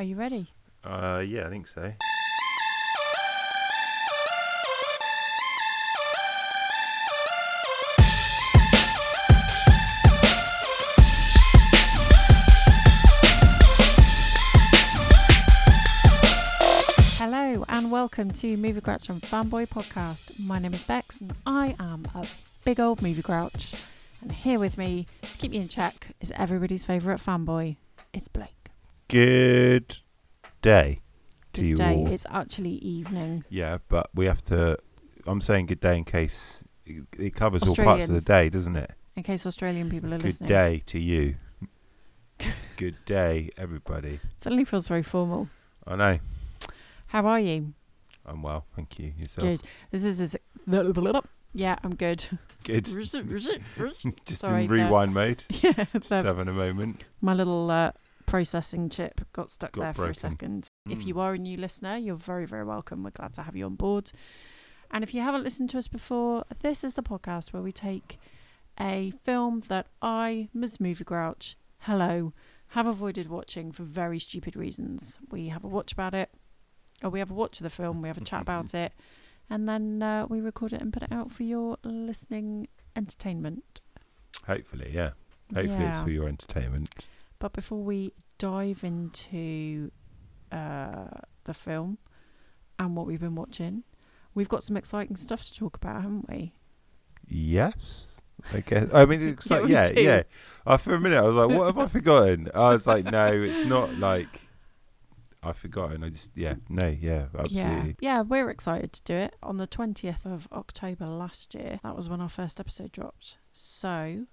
Are you ready? Uh, yeah, I think so. Hello and welcome to Movie Grouch and Fanboy Podcast. My name is Bex and I am a big old movie grouch. And here with me to keep you in check is everybody's favourite fanboy. It's Blake. Good day to Good you day. all. It's actually evening. Yeah, but we have to. I'm saying good day in case it, covers all parts of the day, doesn't it? In case Australian people are Good listening. Good day to you. good day, everybody. Suddenly feels very formal. I know. How are you? I'm well, thank you. Yourself? Good. This is, is yeah, I'm good. Good. Just Sorry, in rewind mode. yeah, Just having a moment. my little uh, processing chip got stuck Got there for a second. If Mm. you are a new listener, you're very, very welcome. We're glad to have you on board. And if you haven't listened to us before, this is the podcast where we take a film that I, Ms. Movie Grouch, hello, have avoided watching for very stupid reasons. We have a watch about it, or we have a watch of the film, we have a chat about it, and then uh, we record it and put it out for your listening entertainment. Hopefully, yeah. Hopefully, it's for your entertainment. But before we dive into uh, the film and what we've been watching, we've got some exciting stuff to talk about, haven't we? Yes. I guess. I mean, it's Yeah, like, yeah, do. yeah. Uh, for a minute, I was like, "What have I forgotten?" I was like, "No, it's not like I've forgotten." I just, yeah, no, yeah, absolutely. Yeah, yeah, we're excited to do it on the twentieth of October last year. That was when our first episode dropped. So,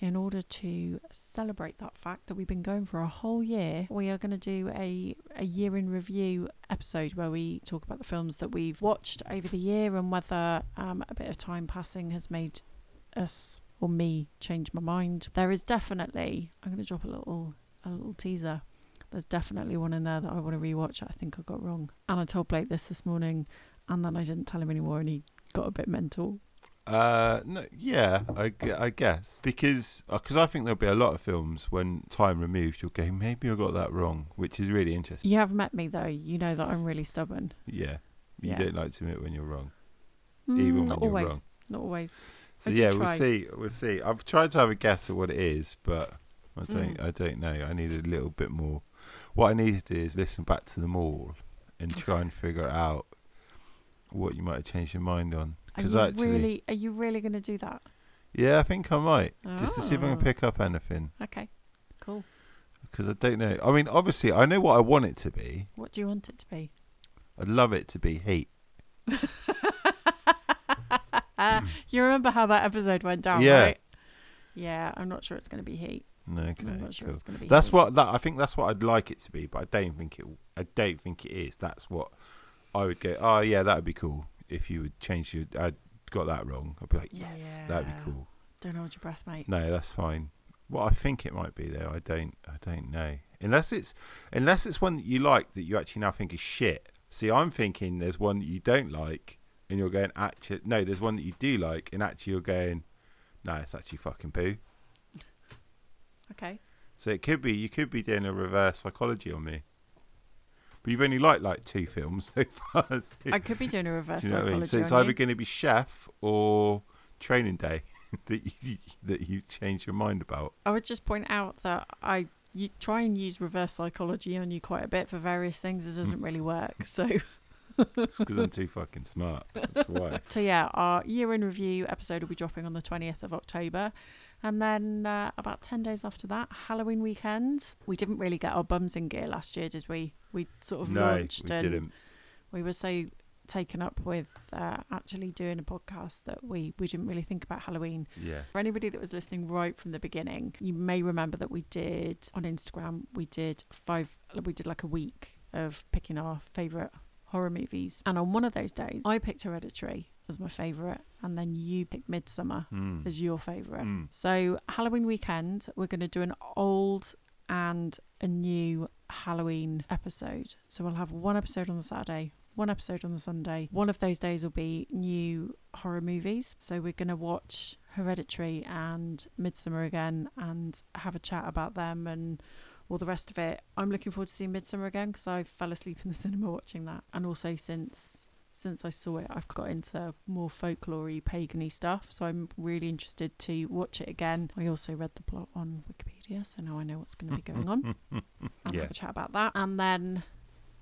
in order to celebrate that fact that we've been going for a whole year, we are going to do a a year in review episode where we talk about the films that we've watched over the year and whether um, a bit of time passing has made us or me change my mind. There is definitely. I'm going to drop a little a little teaser. There's definitely one in there that I want to rewatch. I think I got wrong. And I told Blake this this morning, and then I didn't tell him anymore, and he got a bit mental. Uh, no, yeah, I, I guess because because I think there'll be a lot of films when time removes, you'll go, maybe I got that wrong, which is really interesting. You have met me though. You know that I'm really stubborn. Yeah, you Yeah. don't like to admit when you're wrong. Mm, Even when not you're always. wrong. Not always. So I yeah, we'll see. We'll see. I've tried to have a guess at what it is, but I don't. Mm. I don't know. I need a little bit more. What I need to do is listen back to them all and try and figure out what you might have changed your mind on. Are Because you actually, really? Are you really going to do that? yeah, I think I might just to see if I Oh. can ah. pick up anything. Okay. Cool. Because I don't know. I mean, obviously, I know what I want it to be. What do you want it to be? I'd love it to be Heat. you remember how that episode went down, Yeah. right? Yeah, I'm not sure it's going to be Heat. No, okay, sure cool. it's going to be. That's Heat. what that I think. That's what I'd like it to be, but I don't think it. I don't think it is. That's what I would go. Oh yeah, that would be cool if you would change your. I got that wrong. I'd be like, yes, that'd be cool. Don't hold your breath, mate. No, that's fine. What I think it might be though, I don't. I don't know. Unless it's unless it's one that you like that you actually now think is shit. See, I'm thinking there's one that you don't like, and you're going actually. No, there's one that you do like, and actually you're going. No, it's actually fucking poo. Okay. So it could be you could be doing a reverse psychology on me. But you've only liked like two films so far. so- I could be doing a reverse do you know what I psychology mean? So it's either going to be Chef or Training Day that you that you change your mind about. I would just point out that I you try and use reverse psychology on you quite a bit for various things. It Mm. doesn't really work. So, Because I'm too fucking smart. That's why. so yeah, our year in review episode will be dropping on the twentieth of October, and then uh, about ten days after that, Halloween weekend. We didn't really get our bums in gear last year, did we? We sort of no, launched we and didn't. we were so taken up with uh, actually doing a podcast that we we didn't really think about Halloween. Yeah. For anybody that was listening right from the beginning, you may remember that we did on Instagram, we did five, we did like a week of picking our favourite horror movies. And on one of those days, I picked Hereditary as my favourite, and then you picked Midsommar Mm. as your favourite. Mm. So, Halloween weekend, we're going to do an old and a new Halloween episode. So, we'll have one episode on the Saturday, one episode on the Sunday. One of those days will be new horror movies. So, we're going to watch Hereditary and Midsommar again and have a chat about them and all the rest of it. I'm looking forward to seeing Midsommar again because I fell asleep in the cinema watching that, and also since since I saw it, I've got into more folklory, pagany stuff. So I'm really interested to watch it again. I also read the plot on Wikipedia, so now I know what's going to be going on. I'll Yeah. have a chat about that, and then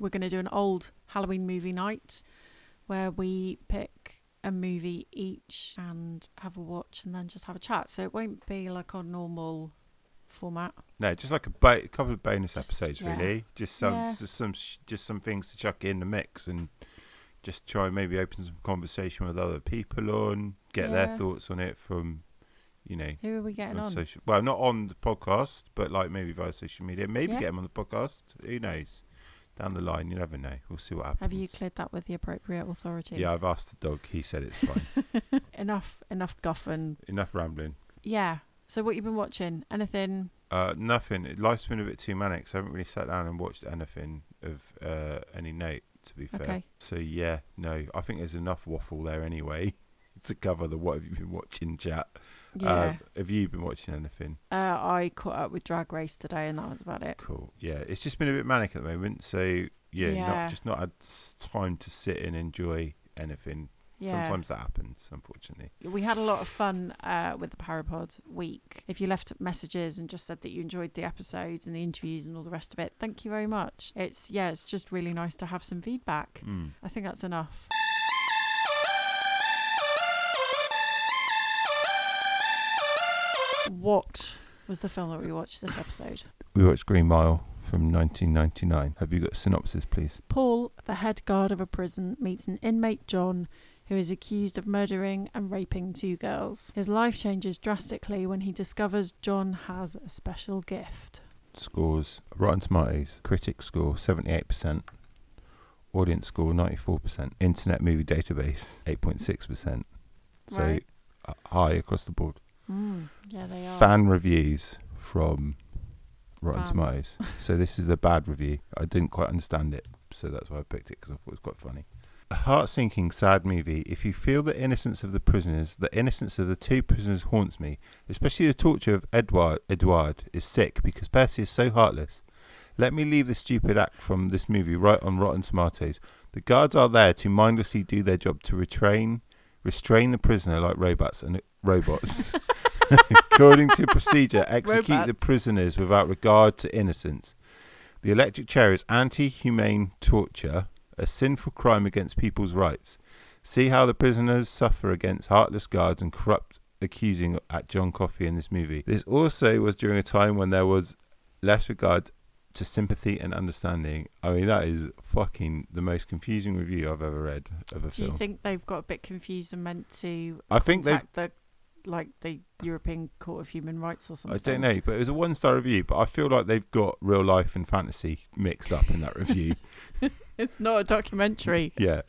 we're going to do an old Halloween movie night where we pick a movie each and have a watch, and then just have a chat. So it won't be like our normal format. No, just like a, a couple of bonus Just- episodes, yeah. really. Just some, Yeah. just some, sh- just some things to chuck in the mix, and just try and maybe open some conversation with other people on, get their thoughts on it from, you know, Who are we getting on? social. Well, not on the podcast, but like maybe via social media. Maybe Yeah. get them on the podcast. Who knows? Down the line, you never know. We'll see what happens. Have you cleared that with the appropriate authorities? Yeah, I've asked the dog. He said it's fine. enough, enough guffing. Enough rambling. Yeah. So what you've been watching? Anything? Uh, nothing. Life's been a bit too manic, so I haven't really sat down and watched anything of uh, any note. To be fair. Okay. So yeah, no, I think there's enough waffle there anyway to cover the what have you been watching chat. Yeah. Uh, have you been watching anything? Uh, I caught up with Drag Race today, and that was about it. Cool. Yeah, it's just been a bit manic at the moment. So yeah, Yeah. not just not had time to sit and enjoy anything. Yeah. Sometimes that happens, unfortunately. We had a lot of fun uh, with the Parapod week. If you left messages and just said that you enjoyed the episodes and the interviews and all the rest of it, thank you very much. It's yeah, it's just really nice to have some feedback. Mm. I think that's enough. What was the film that we watched this episode? We watched Green Mile from 1999. Have you got a synopsis, please? Paul, the head guard of a prison, meets an inmate, John, who is accused of murdering and raping two girls. His life changes drastically when he discovers John has a special gift. Scores Rotten Tomatoes, critic score 78%, audience score 94%, Internet Movie Database 8.6%. So Right. high across the board. Mm, yeah, they are. Fan reviews from Rotten Fans. Tomatoes. so this is the bad review. I didn't quite understand it, so that's why I picked it because I thought it was quite funny. A heart-sinking, sad movie. If you feel the innocence of the prisoners, the innocence of the two prisoners haunts me. Especially the torture of Edward. Edward is sick because Percy is so heartless. Let me leave the stupid act from this movie right on Rotten Tomatoes. The guards are there to mindlessly do their job to retrain, restrain the prisoner like robots and robots. According to procedure, execute the prisoners without regard to innocence. The electric chair is anti-humane torture, a sinful crime against people's rights. See how the prisoners suffer against heartless guards and corrupt accusing at John Coffey in this movie. This also was during a time when there was less regard to sympathy and understanding. I mean, that is fucking the most confusing review I've ever read of a Do you think they've got a bit confused and meant to I think contact the like the European Court of Human Rights or something? I don't know, but it was a one star review. But I feel like they've got real life and fantasy mixed up in that review. It's not a documentary. yeah.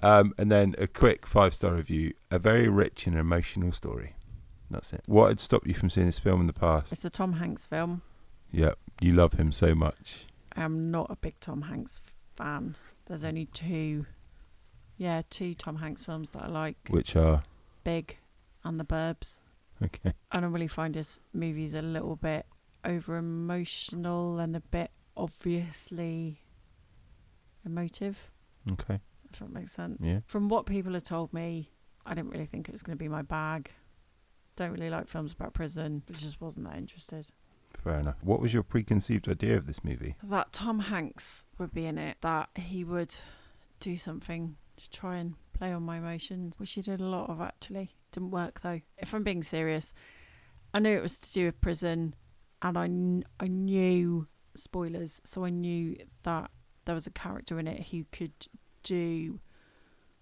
Um, and then a quick five star review. A very rich and emotional story. That's it. What had stopped you from seeing this film in the past? It's a Tom Hanks film. Yeah, you love him so much. I'm not a big Tom Hanks fan. There's only two, yeah, two Tom Hanks films that I like: Which are Big and The Burbs. okay. I don't really find his movies a little bit over emotional and a bit obviously emotive. Okay. If that makes sense. Yeah. From what people have told me, I didn't really think it was going to be my bag. Don't really like films about prison, but just wasn't that interested. Fair enough. What was your preconceived idea of this movie? That Tom Hanks would be in it, that he would do something to try and play on my emotions, which he did a lot of actually. Didn't work though. If I'm being serious, I knew it was to do with prison, and I, kn- I knew spoilers, so I knew that there was a character in it who could do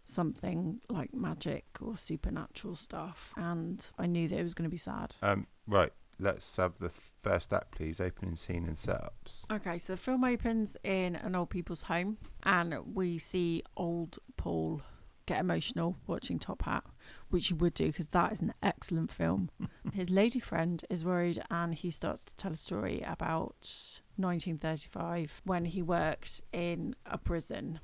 something like magic or supernatural stuff, and I knew that it was going to be sad. Um, right. Let's have the first act, please. Opening scene and setups. Okay, so the film opens in an old people's home, and we see old Paul get emotional watching Top Hat, which you would do because that is an excellent film. His lady friend is worried, and he starts to tell a story about 1935 when he worked in a prison.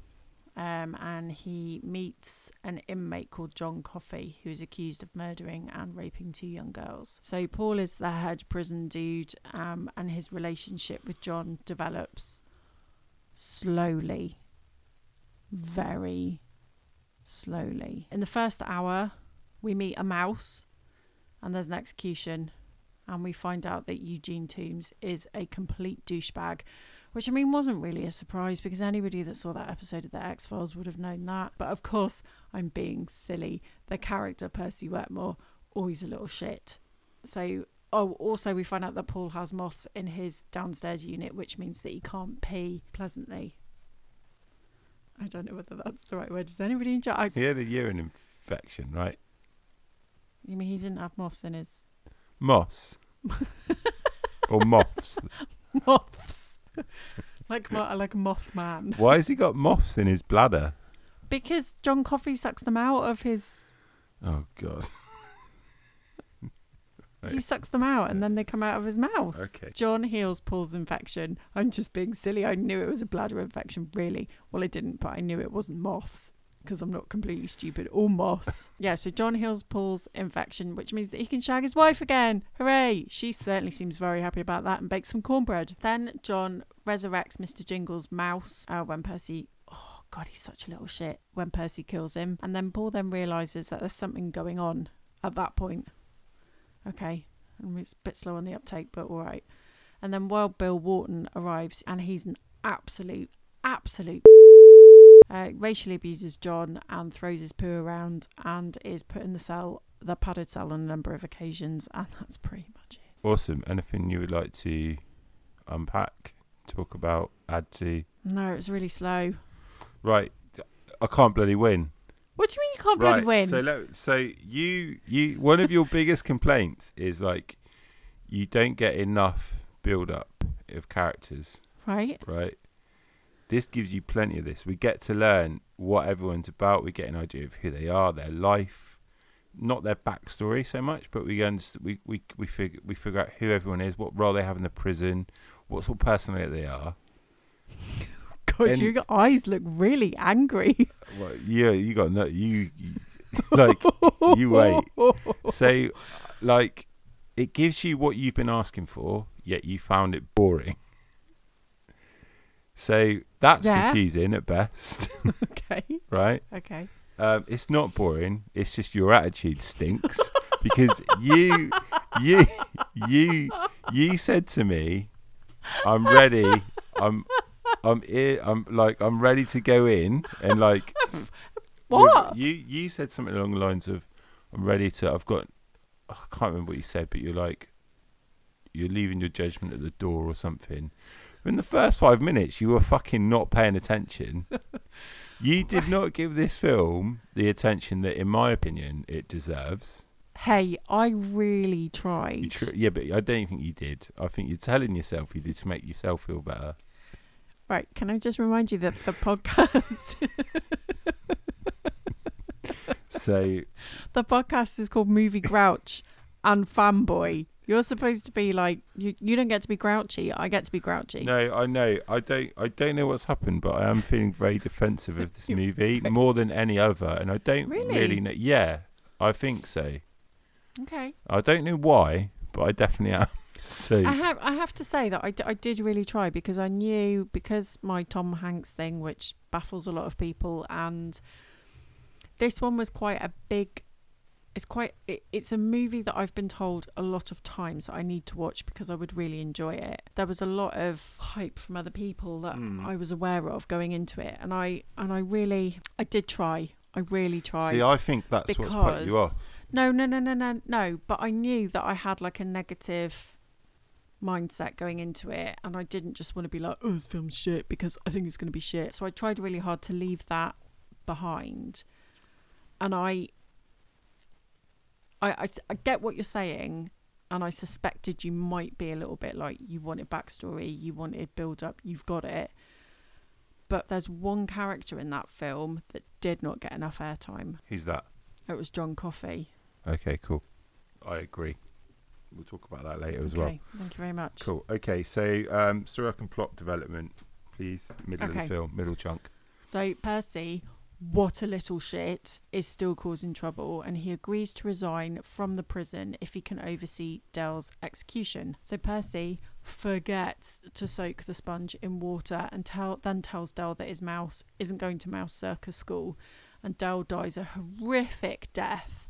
um, and he meets an inmate called John Coffey, who is accused of murdering and raping two young girls. So Paul is the head prison dude, um, and his relationship with John develops slowly, very slowly. In the first hour, we meet a mouse, and there's an execution, and we find out that Eugene Tooms is a complete douchebag which I mean wasn't really a surprise because anybody that saw that episode of the X Files would have known that. But of course, I'm being silly. The character Percy Wetmore always a little shit. So, oh, also we find out that Paul has moths in his downstairs unit, which means that he can't pee pleasantly. I don't know whether that's the right word. Does anybody enjoy? I, He had a urine infection, right? you mean he didn't have moths in his Moss. or moths. moths? like mo- like Mothman. Why has he got moths in his bladder? Because John Coffey sucks them out of his Oh God. He sucks them out and then they come out of his mouth. Okay. John heals Paul's infection. I'm just being silly. I knew it was a bladder infection, really. Well, it didn't, but I knew it wasn't moths because I'm not completely stupid. Or moss. yeah, so John heals Paul's infection, which means that he can shag his wife again. Hooray! She certainly seems very happy about that and bakes some cornbread. Then John resurrects Mr. Jingle's mouse uh, when Percy. Oh, God, he's such a little shit. When Percy kills him. And then Paul then realises that there's something going on at that point. Okay. And it's a bit slow on the uptake, but all right. And then Wild Bill Wharton arrives and he's an absolute, absolute. Uh, racially abuses John and throws his poo around and is put in the cell, the padded cell, on a number of occasions, and that's pretty much it. Awesome. Anything you would like to unpack, talk about, add to? No, it's really slow. Right. I can't bloody win. What do you mean can't bloody right. win? So let, so you you one of your biggest complaints is like you don't get enough build up of characters, right? right? This gives you plenty of this. We get to learn what everyone's about. We get an idea of who they are, their life, not their backstory so much, but we understand, we we we figure we figure out who everyone is, what role they have in the prison, what sort of personality they are. God, And- your eyes look really angry. Well, yeah, you got no, you, you like you wait. So, like, it gives you what you've been asking for, yet you found it boring. So that's Yeah. confusing at best, okay, right? okay. Um, it's not boring. It's just your attitude stinks because you, you, you, you said to me, "I'm ready. I'm, I'm here. I'm like I'm ready to go in and like." What? You you said something along the lines of, "I'm ready to. I've got. I can't remember what you said, but you're like, you're leaving your judgment at the door or something." In the first five minutes, you were fucking not paying attention. You did not give this film the attention that, in my opinion, it deserves. Hey, I really tried. Tr- yeah, but I don't think you did. I think you're telling yourself you did to make yourself feel better. Right, can I just remind you that the podcast So the podcast is called Movie Grouch and Fanboy. You're supposed to be like you you don't get to be grouchy. I get to be grouchy. no, I know. I don't. I don't know what's happened, but I am feeling very defensive of this movie more than any other, and I don't Really? really know. Yeah, I think so. Okay. I don't know why, but I definitely am. So I have I have to say that I, d- I did really try because I knew because my Tom Hanks thing which baffles a lot of people and this one was quite a big it's quite it, it's a movie that I've been told a lot of times that I need to watch because I would really enjoy it. There was a lot of hype from other people that Mm. I was aware of going into it and I and I really I did try. I really tried. see, I think that's what's put you because- off. No, no, no, no, no, no. But I knew that I had like a negative mindset going into it, and I didn't just want to be like, "Oh, this film's shit," because I think it's going to be shit. So I tried really hard to leave that behind, and I, I, I, I get what you're saying, and I suspected you might be a little bit like you wanted backstory, you wanted build up, you've got it. But there's one character in that film that did not get enough airtime. Who's that? It was John Coffey. Okay, cool. I agree. We'll talk about that later as well. Thank you very much. Cool. Okay, so um, and plot development, please. Middle of the film, middle chunk. So Percy, what a little shit, is still causing trouble and he agrees to resign from the prison if he can oversee Dell's execution. So Percy forgets to soak the sponge in water and tell, then tells Dell that his mouse isn't going to Mouse Circus School and Dell dies a horrific death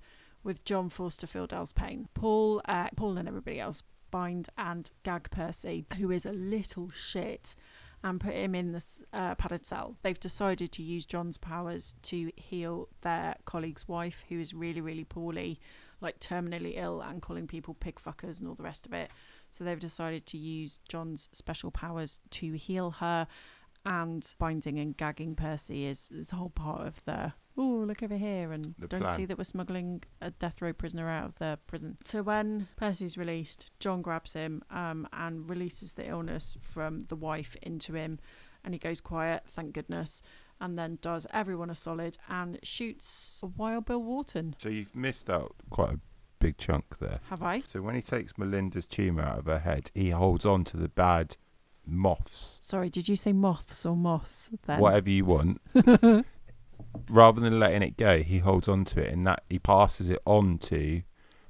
with John Forster, Dell's pain. Paul, uh, Paul and everybody else bind and gag Percy, who is a little shit and put him in this uh, padded cell. They've decided to use John's powers to heal their colleague's wife, who is really, really poorly, like terminally ill, and calling people pig fuckers and all the rest of it. So they've decided to use John's special powers to heal her, and binding and gagging Percy is, is a whole part of the. Oh, look over here, and The don't plan. see that we're smuggling a death row prisoner out of the prison. So when Percy's released, John grabs him um, and releases the illness from the wife into him, and he goes quiet, thank goodness, and then does everyone a solid and shoots Wild Bill Wharton. So you've missed out quite a big chunk there. Have I? So when he takes Melinda's tumour out of her head, he holds on to the bad moths, Sorry, did you say moths or moss then? whatever you want. Rather than letting it go, he holds on to it, and that he passes it on to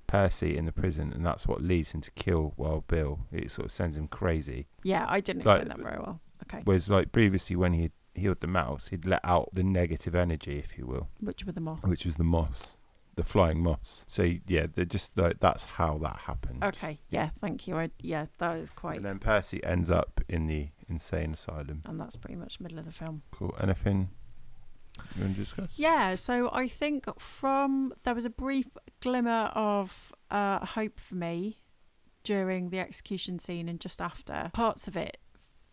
Percy in the prison, and that's what leads him to kill Wild Bill. It sort of sends him crazy. Yeah, I didn't Like- explain that very well. Okay. Whereas, like previously, when he healed the mouse, he'd let out the negative energy, if you will, Which were the moths? which was the moss, the flying moss. So yeah, they're just like that's how that happened. Okay. Yeah, thank you. I, yeah, that is quite. And then Percy ends up in the insane asylum. And that's pretty much middle of the film. Cool. Anything you want to discuss? Yeah, so I think from there was a brief glimmer of uh, hope for me during the execution scene and just after. Parts of it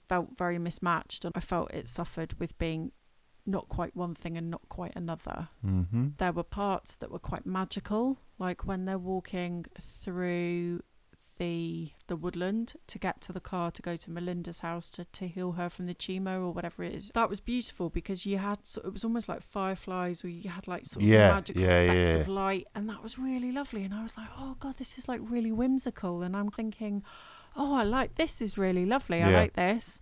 felt very mismatched, and I felt it suffered with being not quite one thing and not quite another. Mm-hmm. There were parts that were quite magical, like when they're walking through the the woodland to get to the car to go to Melinda's house to, to heal her from the tumor or whatever it is. That was beautiful because you had so it was almost like fireflies or you had like sort of Yeah, magical yeah, specks yeah. of light and that was really lovely and I was like, Oh god, this is like really whimsical and I'm thinking, Oh, I like this is really lovely. I like this.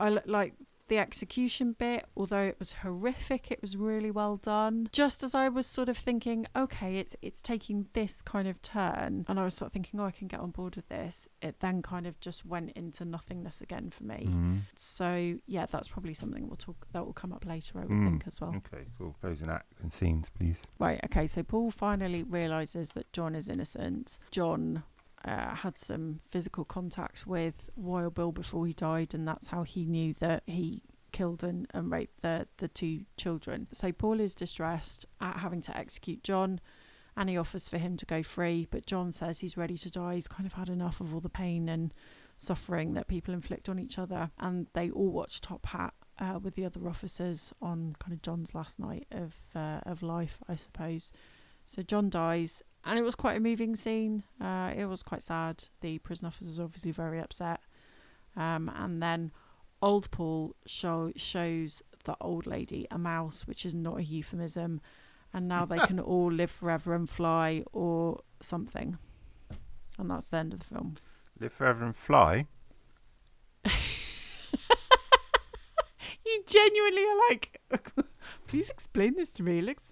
I li- like the execution bit, although it was horrific, it was really well done. Just as I was sort of thinking, okay, it's it's taking this kind of turn, and I was sort of thinking, oh, I can get on board with this. It then kind of just went into nothingness again for me. Mm-hmm. So yeah, that's probably something we'll talk that will come up later, I would Mm. think as well. Okay, cool. Closing act and scenes, please. Right. Okay. So Paul finally realizes that John is innocent. John uh, had some physical contact with Wild Bill before he died, and that's how he knew that he killed and, and raped the the two children. So Paul is distressed at having to execute John. And he offers for him to go free, but John says he's ready to die. He's kind of had enough of all the pain and suffering that people inflict on each other. And they all watch Top Hat uh, with the other officers on kind of John's last night of uh, of life, I suppose. So John dies, and it was quite a moving scene. Uh, it was quite sad. The prison officer are obviously very upset. Um, and then old Paul show, shows the old lady a mouse, which is not a euphemism. And now they can all live forever and fly or something. And that's the end of the film. Live forever and fly. You genuinely are like, please explain this to me. It looks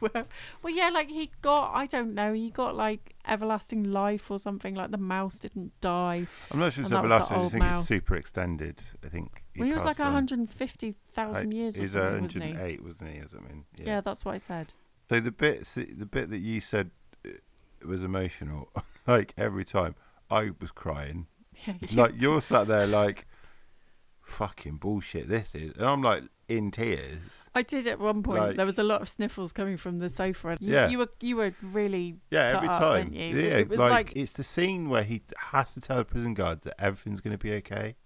well, well, yeah, like he got, I don't know, he got like everlasting life or something. Like the mouse didn't die. I'm not sure it's that was the everlasting. I just old think mouse. it's super extended. I think. well, he was like 150,000 years or He's something, wasn't he? 108, wasn't he? Or something. Yeah. that's what I said. So the bit, the bit that you said uh, was emotional. like every time, I was crying. Yeah, like you're sat there, like fucking bullshit. This is, and I'm like in tears. I did at one point. Like- there was a lot of sniffles coming from the sofa. You, Yeah. you were you were really Yeah, every up, time. you? Yeah, It was like, like- it's the scene where he has to tell the prison guard that everything's going to be okay.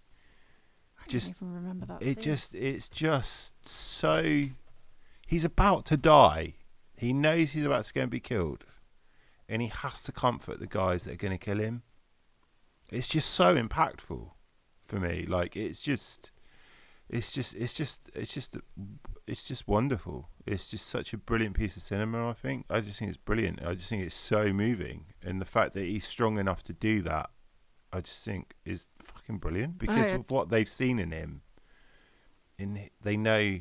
I Just don't even remember that. it scene. just it's just so he's about to die. He knows he's about to go and be killed, and he has to comfort the guys that are going to kill him. It's just so impactful for me. Like it's just, it's just, it's just, it's just, it's just wonderful. It's just such a brilliant piece of cinema. I think. I just think it's brilliant. I just think it's so moving, and the fact that he's strong enough to do that, I just think is fucking brilliant because of what they've seen in him. In they know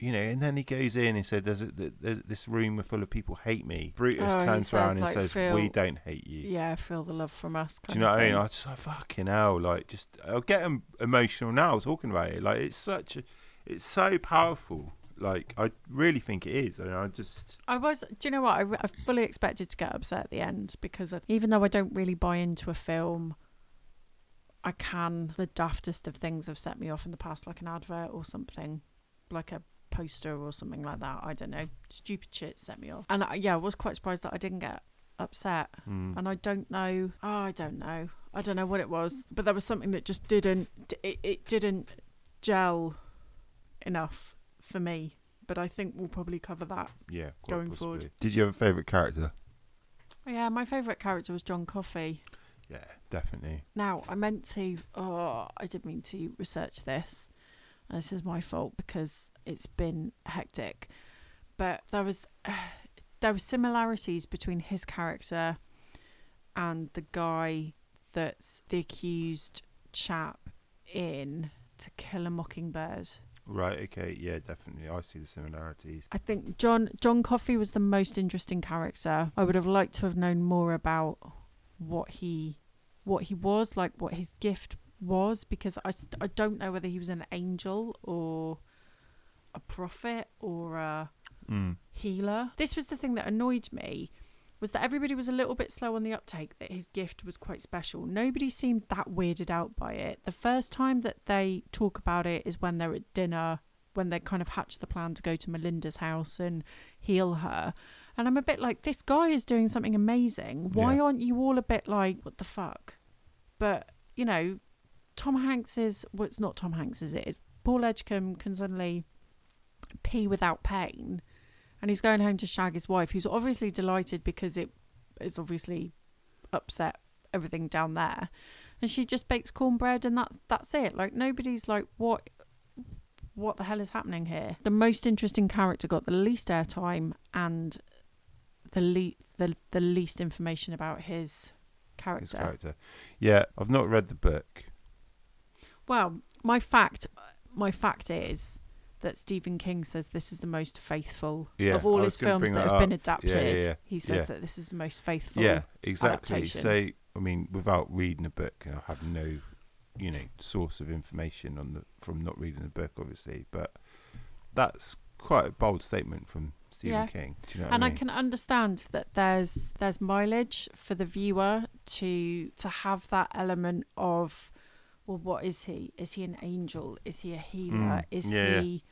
you know, and then he goes in and said, "There's, a, there's this room full of people hate me." Brutus Oh, turns around and like, says, feel- "We don't hate you." Yeah, feel the love from us. Do you know what I mean? I just like fucking hell, like just I'll get emotional now talking about it. Like it's such a, it's so powerful. Like I really think it is, and I just I was. Do you know what? I, I fully expected to get upset at the end because of, even though I don't really buy into a film, I can. The daftest of things have set me off in the past, like an advert or something, like a poster or something like that. I don't know. Stupid shit set me off, and I, yeah, I was quite surprised that I didn't get upset. mm, And I don't know. Oh, I don't know. I don't know what it was, but there was something that just didn't. It, it didn't gel enough for me. But I think we'll probably cover that yeah. Going forward. Did you have a favourite character? Yeah, my favourite character was John Coffey. Yeah, definitely. Now, I meant to, oh, I did mean to research this. This is my fault because it's been hectic. But there was, there were similarities between his character and the guy that's the accused chap in To Kill a Mockingbird. Right. Okay. Yeah. Definitely. I see the similarities. I think John John Coffey was the most interesting character. I would have liked to have known more about what he what he was, like what his gift was, because I, st- I don't know whether he was an angel or a prophet or a Mm. healer. This was the thing that annoyed me was that everybody was a little bit slow on the uptake that his gift was quite special. Nobody seemed that weirded out by it. The first time that they talk about it is when they're at dinner, when they kind of hatch the plan to go to Melinda's house and heal her. And I'm a bit like, this guy is doing something amazing. Why Yeah. aren't you all a bit like, what the fuck? But, you know, Tom Hanks is, well, it's not Tom Hanks, is it? It's Paul Edgecombe can suddenly pee without pain and he's going home to shag his wife, who's obviously delighted because it is obviously upset everything down there, and she just bakes cornbread, and that's that's it. Like nobody's like, what, what the hell is happening here? The most interesting character got the least airtime and the le- the the least information about his His character. character. Yeah. I've not read the book. Well, my fact, my fact is that Stephen King says this is the most faithful Yeah, of all his films that that have been adapted. Yeah, yeah. He says that this is the most faithful. Yeah. Exactly. adaptation. So I mean, without reading the book, I have no, you know, source of information on the from not reading the book, obviously. But that's quite a bold statement from Stephen Yeah. King. Do you know and I I mean? can understand that there's there's mileage for the viewer to to have that element of well what is he? Is he an angel? Is he a healer? Mm, is yeah, he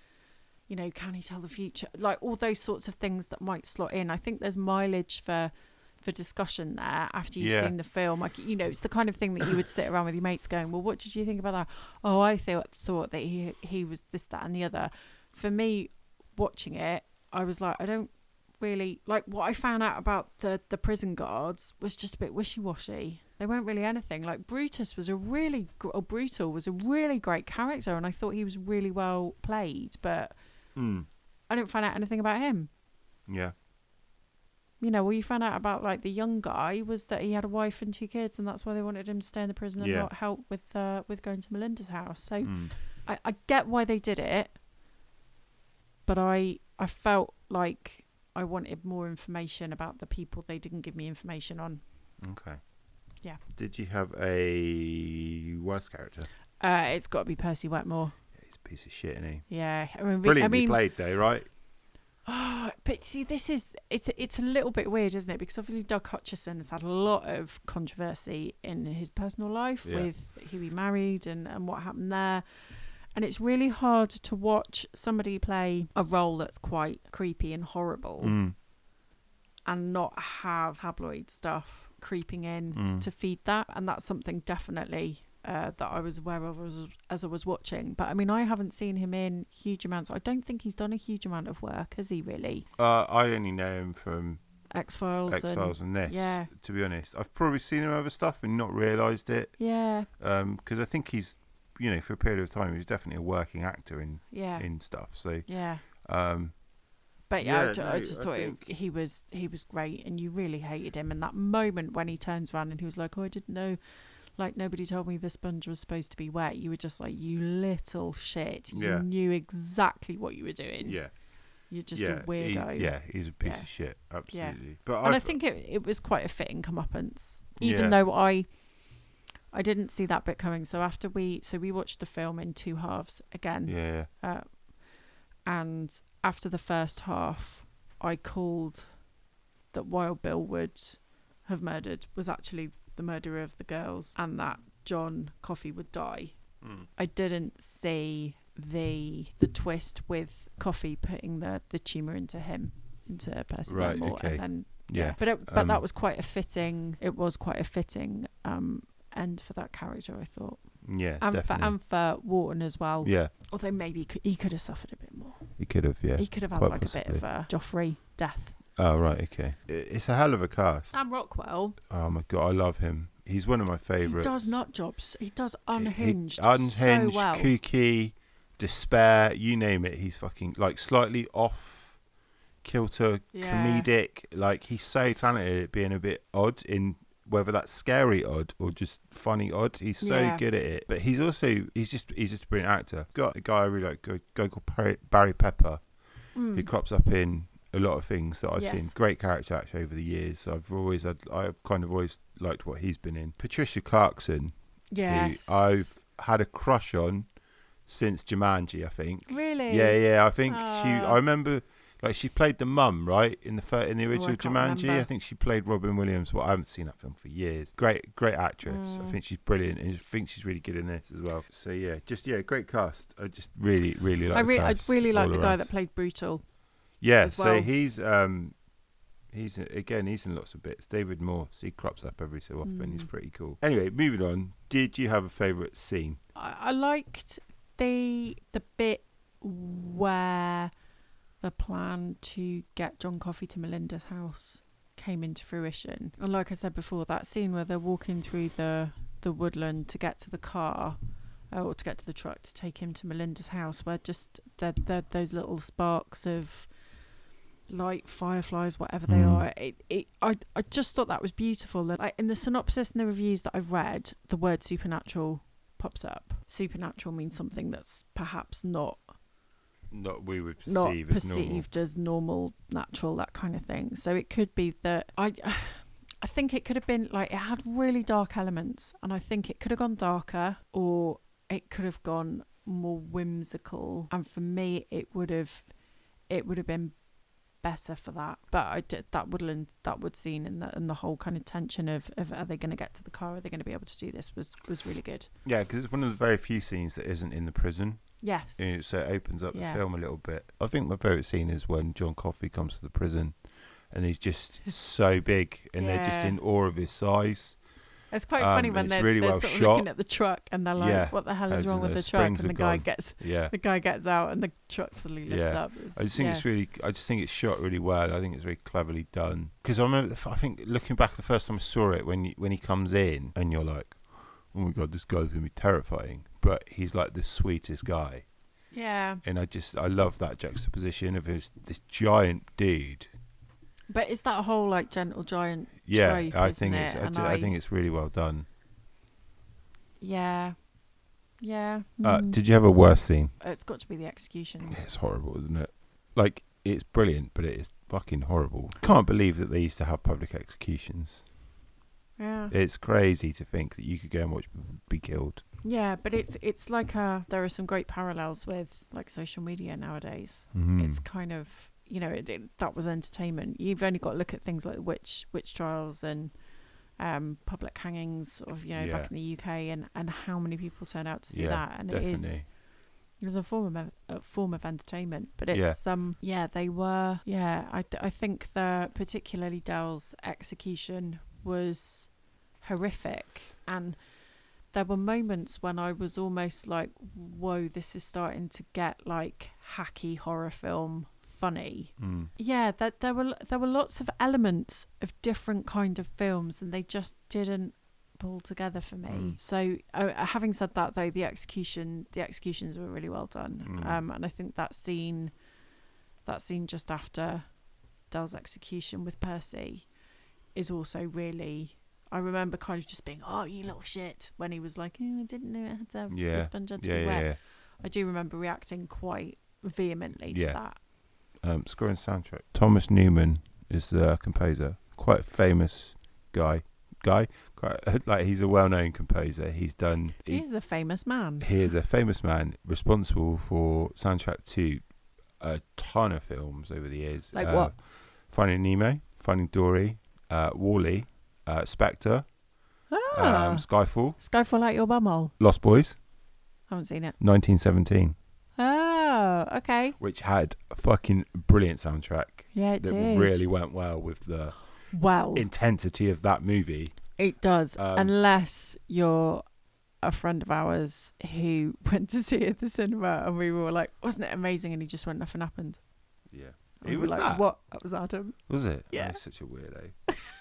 you know can he tell the future? Like all those sorts of things that might slot in. I think there's mileage for for discussion there after you've Yeah. seen the film. Like you know it's the kind of thing that you would sit around with your mates going well what did you think about that? Oh i thought thought that he he was this that and the other. For me watching it i was like i don't really like what i found out about the the prison guards was just a bit wishy-washy they weren't really anything like brutus was a really gr- or brutal was a really great character and i thought he was really well played but Mm. i didn't find out anything about him Yeah. you know, all you found out about like the young guy was that he had a wife and two kids, and that's why they wanted him to stay in the prison and Yeah. not help with uh, with going to Melinda's house. So Mm. I, I get why they did it, but I I felt like I wanted more information about the people they didn't give me information on. Okay. Yeah. Did you have a worst character? Uh, it's got to be Percy Wetmore. Yeah, he's a piece of shit, isn't he? Yeah, I mean, Brilliantly I mean, played, though, right? Oh, but see, this is it's it's a little bit weird, isn't it? Because obviously Doug Hutchison has had a lot of controversy in his personal life Yeah. with who he married and and what happened there, and it's really hard to watch somebody play a role that's quite creepy and horrible Mm. and not have tabloid stuff creeping in Mm. to feed that, and that's something definitely. Uh, that I was aware of as, as I was watching, but I mean, I haven't seen him in huge amounts. I don't think he's done a huge amount of work, has he? Really? Uh, I only know him from X Files. X Files and this. yeah. To be honest, I've probably seen him other stuff and not realised it. Yeah, Because I think he's, you know, for a period of time, he was definitely a working actor in yeah, in stuff. So, yeah. um, But yeah, I Yeah, I, no, just I thought it, he was he was great, and you really hated him. And that moment when he turns around and he was like, "Oh, I didn't know." like nobody told me the sponge was supposed to be wet. You were just like, you little shit. You Yeah. knew exactly what you were doing. Yeah, You're just yeah, a weirdo. He, yeah, he's a piece Yeah. of shit. Absolutely. But and I I've- think it it was quite a fitting comeuppance, even Yeah. though I I didn't see that bit coming. So after we so we watched the film in two halves again, yeah, uh, and after the first half, I called that Wild Bill would have murdered was actually the murderer of the girls, and that John Coffey would die. Mm. I didn't see the the twist with Coffey putting the the tumor into him into Percy Right, okay. and then yeah, but it, but Um, that was quite a fitting. It was quite a fitting um, end for that character, I thought, yeah, and definitely. for and for Wharton as well. yeah, Although maybe he could, he could have suffered a bit more. he could have. Yeah. He could have had like a bit of a Joffrey death. Oh right, okay. It's a hell of a cast. Sam Rockwell, Oh my god, I love him. He's one of my favourites. he does nut jobs. He does He- unhinged, unhinged, so well. kooky, despair, you name it. He's fucking like slightly off kilter, Yeah. comedic. Like he's so talented at being a bit odd in whether that's scary odd or just funny odd. He's so Yeah. good at it. But he's also he's just he's just a brilliant actor. Got a guy I really like, a guy called Barry, Barry Pepper, who Mm. crops up in a lot of things that I've Yes. seen. Great character actor over the years. I've always had, I've kind of always liked what he's been in. Patricia Clarkson, Yes, who I've had a crush on since Jumanji, I think. really. Yeah, yeah. I think she. Ah. I remember, like, she played the mum, right, in the fir- in the Oh, I original Jumanji. remember. I think she played Robin Williams. Well, I haven't seen that film for years. Great, great actress. I Mm. think she's brilliant, and I think she's really good in this as well. So yeah, just yeah, great cast. I just really, really like. I, re- I really like the guy that played Brutal. Yeah, as so he's um he's again he's in lots of bits. David Morse, he crops up every so often. He's Mm. pretty cool. Anyway, moving on. Did you have a favourite scene? I, I liked the the bit where the plan to get John Coffey to Melinda's house came into fruition. And like I said before, that scene where they're walking through the the woodland to get to the car uh, or to get to the truck to take him to Melinda's house, where just the, the, those little sparks of light, fireflies, whatever they Mm. are. It, it, I, I just thought that was beautiful. Like in the synopsis and the reviews that I've read, the word supernatural pops up. Supernatural means something that's perhaps not Not we would not perceive as normal. perceived as normal, natural, that kind of thing. So it could be that I, I think it could have been like it had really dark elements, and I think it could have gone darker, or it could have gone more whimsical. And for me, it would have, it would have been better for that. But I did that woodland, that wood scene, and the and the whole kind of tension of, of are they going to get to the car? Are they going to be able to do this? Was was really good. Yeah, because it's one of the very few scenes that isn't in the prison. Yes. Uh, So it opens up Yeah. the film a little bit. I think my favourite scene is when John Coffey comes to the prison and he's just so big and they're just in awe of his size. It's quite Um, funny when they're, really they're well sort of shot. looking at the truck and they're like, Yeah. "What the hell As is wrong with the truck?" And the guy gone. gets Yeah. the guy gets out and the truck suddenly lifts Yeah. up. It's- I just think yeah. it's really. I just think it's shot really well. I think it's very cleverly done. Because I remember, f- I think looking back the first time I saw it, when you, when he comes in and you're like, "Oh my god, this guy's gonna be terrifying," but he's like the sweetest guy, yeah. and I just I love that juxtaposition of his, this giant dude. But it's that whole like gentle giant Yeah, trope, I think it? it's. I, do- I think it's really well done. yeah, yeah. Uh, mm. did you have a worse scene? it's got to be the execution. It's horrible, isn't it? Like it's brilliant, but it is fucking horrible. Can't believe that they used to have public executions. Yeah, It's crazy to think that you could go and watch people be killed. Yeah. But it's it's like a there are some great parallels with like social media nowadays. Mhm. It's kind of you know it, it, that was entertainment. You've only got to look at things like witch witch trials and um, public hangings, of you know Yeah. back in the UK, and and how many people turn out to see Yeah, that, and it is it was a form of a form of entertainment. But Yeah. it's um yeah they were yeah I I think the particularly Dell's execution was horrific and. There were moments when I was almost like, "Whoa, this is starting to get like hacky horror film funny." Mm. yeah that there were there were lots of elements of different kind of films and they just didn't pull together for me Mm. so uh, having said that though the execution the executions were really well done Mm. um and i think that scene that scene just after Dell's execution with Percy is also really I remember kind of just being, "Oh, you little shit," when he was like, oh, "I didn't know it had to have Yeah. the sponge had to Yeah, be wet." yeah. I do remember reacting quite vehemently to that. Um, score and soundtrack. Thomas Newman is the composer. Quite a famous guy. Guy, quite, like he's a well-known composer. He's done. He, He's a famous man. he is a famous man responsible for soundtrack to a ton of films over the years. Like Uh, what? Finding Nemo, Finding Dory, uh, WALL-E, uh, Spectre, Ah, um, Skyfall, Skyfall out your bumhole. Lost Boys, Haven't seen it. 1917, Oh, okay. which had a fucking brilliant soundtrack Yeah, it that did. really went well with the well. intensity of that movie. It does, Um, unless you're a friend of ours who went to see it at the cinema, and we were like, "Wasn't it amazing?" And he just went, "Nothing happened." Yeah. Were was like, that? What? That was Adam. Was it? Yeah. Oh, he's such a weirdo.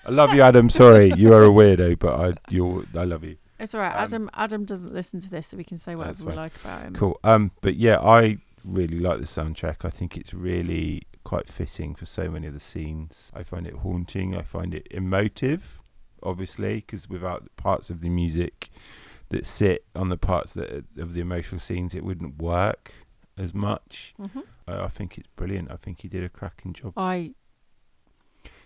I love you, Adam. Sorry, you are a weirdo, but I you're I love you. It's all right. Um, Adam. Adam doesn't listen to this, so we can say whatever we like about him. Cool. Um, but yeah, I really like the soundtrack. I think it's really quite fitting for so many of the scenes. I find it haunting. I find it emotive, obviously, because without the parts of the music that sit on the parts that of the emotional scenes, it wouldn't work as much. hmm I, I think it's brilliant. I think he did a cracking job. I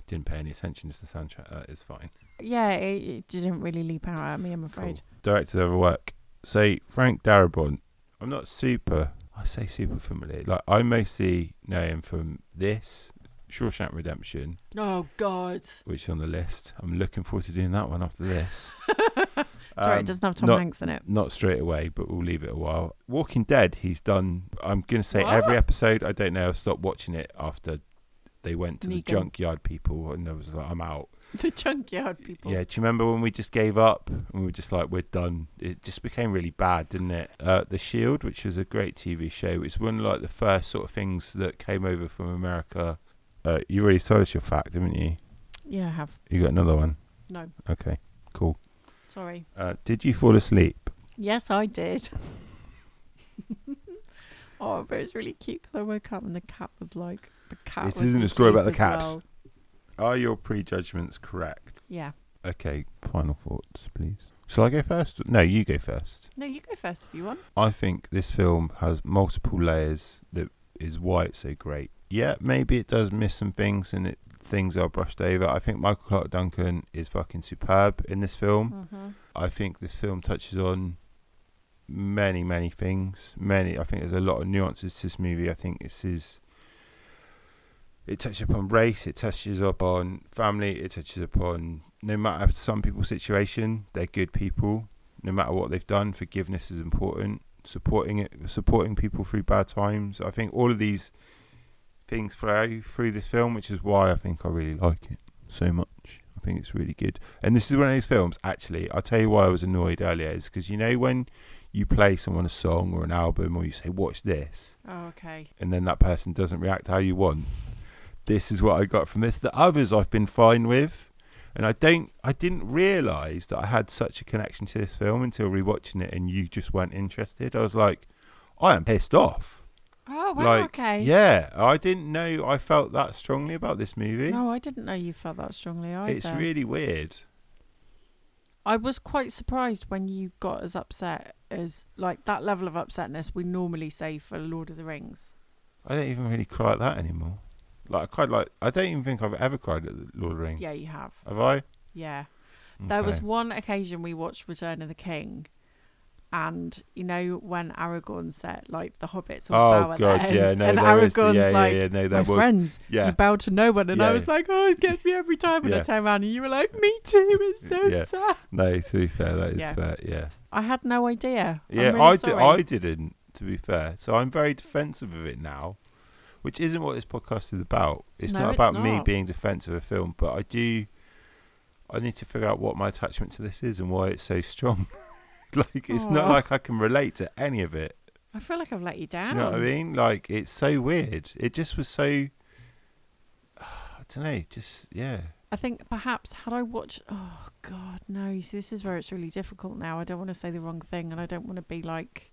Didn't pay any attention to the soundtrack. That is fine. yeah, it, it didn't really leap out at me. I'm afraid. Cool. Directors ever work. Say Frank Darabont. I'm not super. I say super familiar. Like I mostly know him from this Shawshank Redemption, Oh God. which is on the list. I'm looking forward to doing that one after this. Sorry, Um, it doesn't have Tom not- Hanks in it. Not straight away, but we'll leave it a while. Walking Dead. He's done. I'm gonna say What? every episode. I don't know. I stopped watching it after they went to the junkyard people, and I was like, I'm out. the junkyard people. Yeah, do you remember when we just gave up and we were just like, we're done? It just became really bad, didn't it? Uh, the Shield, which was a great TV show, it's one of like the first sort of things that came over from America. Uh, you already told us your fact, haven't you? Yeah, I have. You got another one? No, Okay, cool. Sorry. Uh, did you fall asleep? Yes, I did. oh, but it's really cute because I woke up and the cat was like, the cat. This isn't a story about the cat. well. Are your prejudgments correct? Yeah. Okay, final thoughts, please. Shall I go first? No, you go first. No, you go first if you want. I think this film has multiple layers that is why it's so great. Yeah, maybe it does miss some things and it, things are brushed over. I think Michael Clarke Duncan is fucking superb in this film. Mm-hmm. I think this film touches on many, many things. Many. I think there's a lot of nuances to this movie. I think this is. It touches upon race. It touches upon family. It touches upon no matter some people's situation, they're good people. No matter what they've done, forgiveness is important. Supporting it, supporting people through bad times. I think all of these things flow through this film, which is why I think I really like it so much. I think it's really good. And this is one of those films, actually, I'll tell you why I was annoyed earlier, is because you know when you play someone a song or an album or you say, watch this, Oh, okay. and then that person doesn't react how you want. This is what I got from this. The others I've been fine with. And I don't I didn't realise that I had such a connection to this film until rewatching it and you just weren't interested. I was like, I am pissed off. Oh, well, like okay. Yeah. I didn't know I felt that strongly about this movie. No, I didn't know you felt that strongly either. it's really weird. I was quite surprised when you got as upset as like that level of upsetness we normally say for Lord of the Rings. I don't even really cry like that anymore. Like I cried like I don't even think I've ever cried at the Lord of the Rings. Yeah, you have. Have I? Yeah. There was one occasion we watched Return of the King, and you know when Aragorn said like the hobbits all bow Oh at god, the end, yeah, no, and is the- Aragorn's yeah, like, yeah, yeah, no, "My was, friends, yeah. you bow to no one," and I was like, "Oh, it gets me every time." And I turned around and you were like, "Me too." It's so sad. No, to be fair, that is fair. Yeah, I had no idea. Yeah. really I did. I didn't. To be fair, so I'm very defensive of it now, which isn't what this podcast is about. It's No, not it's about me being defensive of a film, but I do. I need to figure out what my attachment to this is and why it's so strong. like it's not like I can relate to any of it. I feel like I've let you down. Do you know what I mean? Like it's so weird. It just was so. I don't know. Just yeah. I think perhaps had I watched. Oh God, no! You see, this is where it's really difficult now. I don't want to say the wrong thing, and I don't want to be like,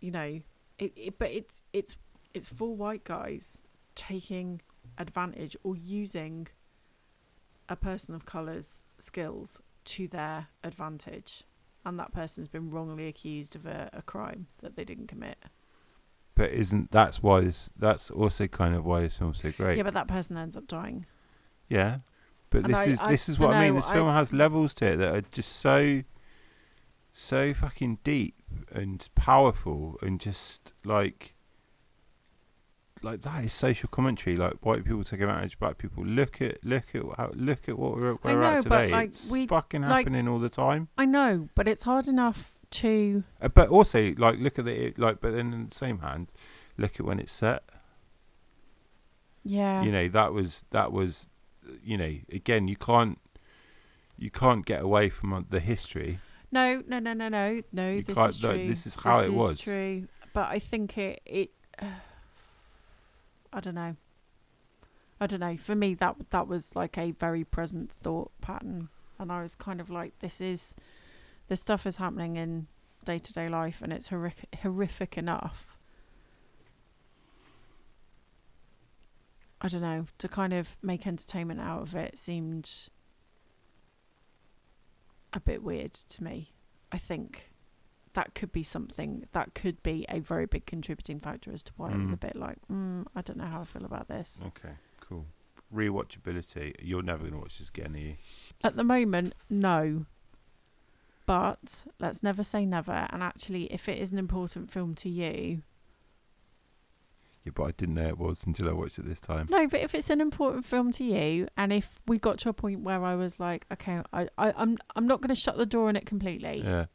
you know, it, it. But it's it's it's four white guys taking advantage or using a person of colour's skills to their advantage, and that person's been wrongly accused of a, a crime that they didn't commit. But isn't that's why this? That's also kind of why this film's so great. Yeah, but that person ends up dying. Yeah, but And this I- is I this is what I mean. This I- film has levels to it that are just so, so fucking deep and powerful, and just like, like that is social commentary. Like white people take advantage of black people. Look at look at how look at what we're, where we're at today. like, it's we- fucking like- happening all the time. I know, but it's hard enough to. Uh, but also, like, look at the like. But then, in the same hand, look at when it's set. Yeah. you know that was that was you know again you can't you can't get away from uh, the history No, no, no, no, no, no. You This is no, true. this is how This it is was. True, but I think it. It. I don't know. I don't know. For me, that that was like a very present thought pattern, and I was kind of like, "This is, this stuff is happening in day to day life, and it's horrific, horrific enough." I don't know to kind of make entertainment out of it seemed a bit weird to me. I think that could be something that could be a very big contributing factor as to why it was a Mm. bit like, mm, I don't know how I feel about this. okay cool rewatchability you're never going to watch this again are you At the moment, no. But let's never say never. And actually, if it is an important film to you, yeah but i didn't know it was until i watched it this time no. But if it's an important film to you, and if we got to a point where I was like, okay, I, I I'm I'm not going to shut the door on it completely. yeah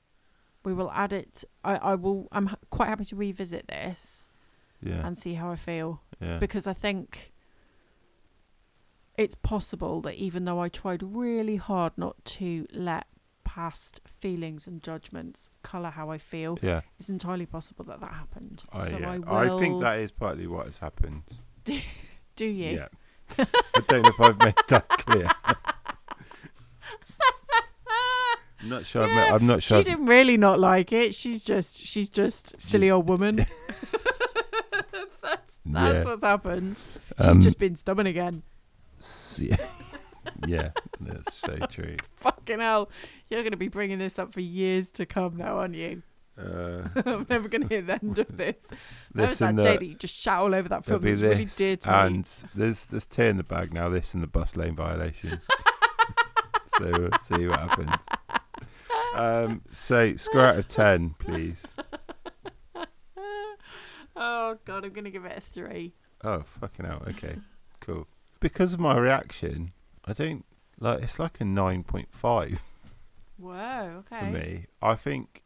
We will add it. I I will. I'm quite happy to revisit this yeah and see how I feel. yeah because I think it's possible that even though I tried really hard not to let past feelings and judgments colour how I feel, yeah it's entirely possible that that happened. I, so yeah. I I think that is partly what has happened Do you? yeah i don't know if i've made that clear I'm not sure. Yeah, I'm not sure. She I've- didn't really not like it. She's just she's just silly old woman. that's that's Yeah. what's happened. She's Um, just been stubborn again. yeah, yeah, that's so true. Fucking hell. You're going to be bringing this up for years to come now, aren't you? Uh, I'm never going to hear the end of this. There was that and day that you just shout all over that film. It's really dear to me. and there's there's two in the bag now. This and the bus lane violation. so we'll see what happens. Um, so score out of ten, please. oh god, I'm going to give it a three. Oh fucking hell. Okay, cool. Because of my reaction, I don't like. It's like a nine point five. Whoa, okay. for me. I think,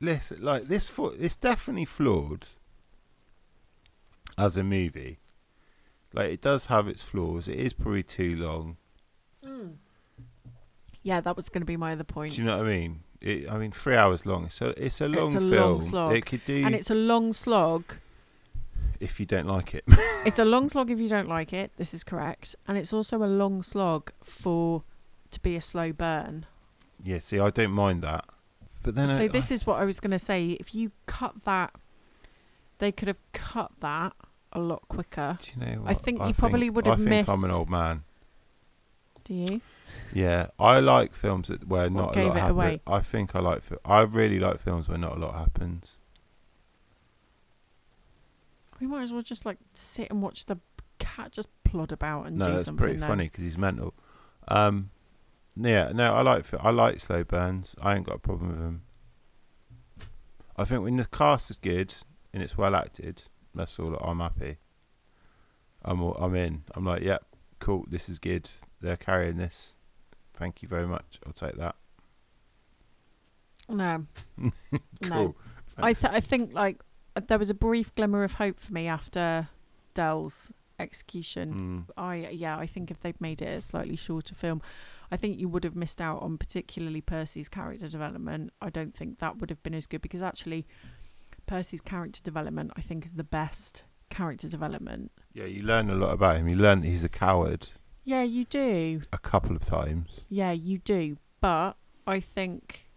listen, like this, fo- it's definitely flawed as a movie. Like it does have its flaws. It is probably too long. Yeah, that was going to be my other point. Do you know what I mean? It, I mean, three hours long. So it's a long it's a film. long slog. It could do and it's a long slog. if you don't like it. It's a long slog if you don't like it. This is correct. And it's also a long slog for to be a slow burn. yeah. See, I don't mind that. But then, so I, this is what I was going to say. If you cut that, they could have cut that a lot quicker. do you know I what? think you probably would have I think I'm an old man. Do you? Yeah, I like films that where not a lot happens. I think I like. I really like films where not a lot happens. We might as well just like sit and watch the cat just plod about and no, do that's something. pretty then. funny because he's mental. Um, yeah, no, I like I like slow burns. I ain't got a problem with them. I think when the cast is good and it's well acted, that's all. I'm happy. I'm all, I'm in. I'm like, yep, cool. This is good. They're carrying this. Thank you very much. I'll take that. No, no. I th- I think like there was a brief glimmer of hope for me after Dell's execution. Mm. I yeah, I think if they'd made it a slightly shorter film, I think you would have missed out on particularly Percy's character development. I don't think that would have been as good because actually Percy's character development I think is the best character development. Yeah, you learn a lot about him. You learn that he's a coward Yeah, you do. a couple of times. Yeah, you do. But I think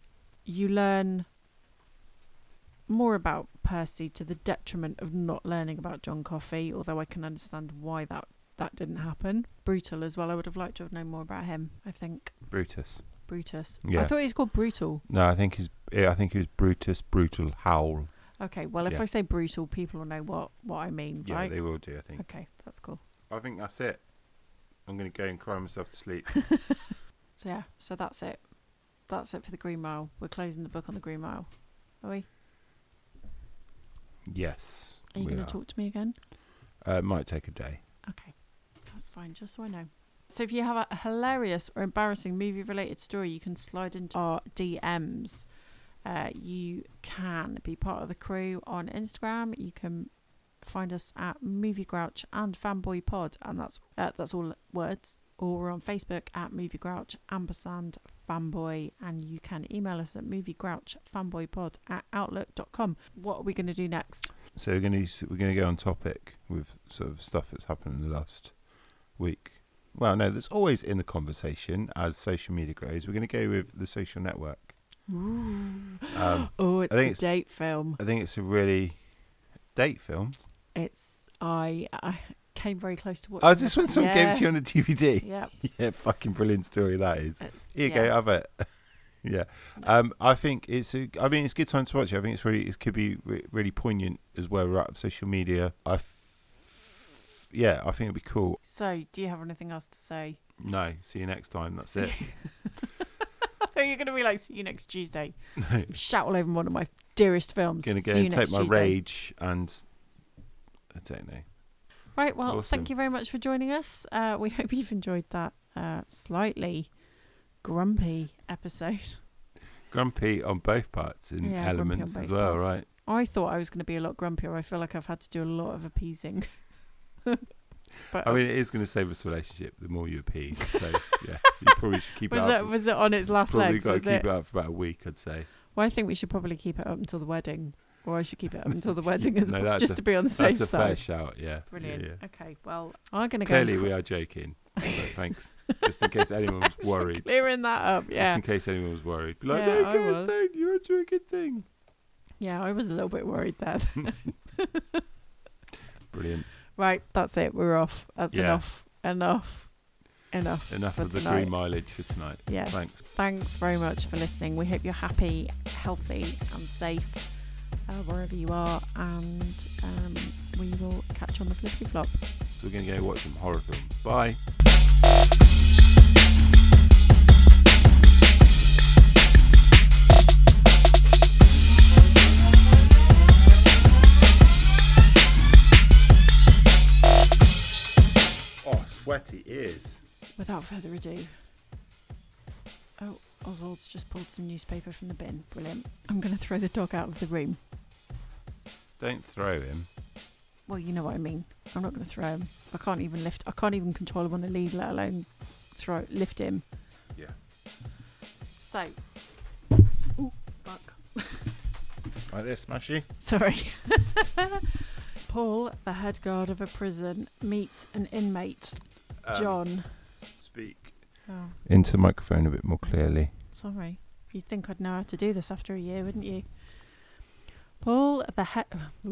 you learn more about Percy to the detriment of not learning about John Coffey, although I can understand why that that didn't happen. Brutal as well. I would have liked to have known more about him. I think Brutus. Brutus. Yeah. I thought he was called Brutal. No, I think he's. Yeah, I think he was Brutus, brutal, Howell. Okay, well if Yeah. I say brutal, people will know what what I mean, Yeah, right? they will do. I think. Okay, that's cool. I think that's it. I'm gonna go and cry myself to sleep. So yeah, so that's it. That's it for the Green Mile. We're closing the book on the Green Mile. Are we? yes. Are you going to talk to me again? Uh, it might take a day. Okay, that's fine. Just so I know. So if you have a hilarious or embarrassing movie-related story, you can slide into our DMs. Uh, you can be part of the crew on Instagram. You can find us at Movie Grouch and Fanboy Pod, and that's uh, that's all words. Or we're on Facebook at Movie Grouch ampersand fanboy, and you can email us at moviegrouchfanboypod at outlook.com. What are we going to do next? So we're gonna we're gonna go on topic with sort of stuff that's happened in the last week. Well, no, that's always in the conversation as social media grows. We're gonna go with the social network. Um, oh, it's the it's- date film. I think it's a really date film. It's I I came very close to watching. Oh, is this when someone gave it to you on the DVD? Yeah, yeah, fucking brilliant story that is. it's, Here you yeah. go, have it. yeah, um, I think it's. A, I mean, it's a good time to watch it. I think it's really. It could be re- really poignant as well. We're social media. I. F- yeah, I think it'd be cool. So, do you have anything else to say? No, see you next time. That's it. I thought you're going to be like, "See you next Tuesday." No. Shout all over one of my dearest films. Gonna go See you and take next my Tuesday. rage and I don't know. Right. Well, Awesome. thank you very much for joining us. Uh, we hope you've enjoyed that uh, slightly grumpy episode. Grumpy on both parts in Yeah, elements as well, parts. right? I thought I was going to be a lot grumpier. I feel like I've had to do a lot of appeasing. but I mean, it is going to save us a relationship the more you appease. So yeah, you probably should keep was it up. was it on its last probably legs? got to keep it? it up for about a week, I'd say. Well, I think we should probably keep it up until the wedding, or I should keep it up until the wedding as No, just a- to be on the safe side. That's a fair shout. Yeah, Brilliant. Yeah, yeah. Okay, well, I'm going to go. Clearly, we are joking. thanks. Just in case anyone was worried. Clearing that up, Yeah. Just in case anyone was worried. Be like, Yeah, no, guys, don't. You're into a good thing. Yeah, I was a little bit worried there. Brilliant. right, that's it. We're off. That's Yeah. enough. Enough. Enough. Enough for of the tonight. green mileage for tonight. Yeah. Thanks. Thanks very much for listening. We hope you're happy, healthy, and safe uh, wherever you are, and um, we will catch you on the flippy flop. So we're going to go watch some horror films. Bye. Oh, sweaty ears. Without further ado. Oswald's just pulled some newspaper from the bin. Brilliant. I'm going to throw the dog out of the room. Don't throw him. Well, you know what I mean. I'm not going to throw him. I can't even lift. I can't even control him on the lead, let alone throw lift him. Yeah. So, ooh, fuck. Like this, Smashy. Sorry. Paul, the head guard of a prison, meets an inmate, Um, John. Oh, into the microphone a bit more clearly. sorry. You'd think I'd know how to do this after a year, wouldn't you? Paul, the head.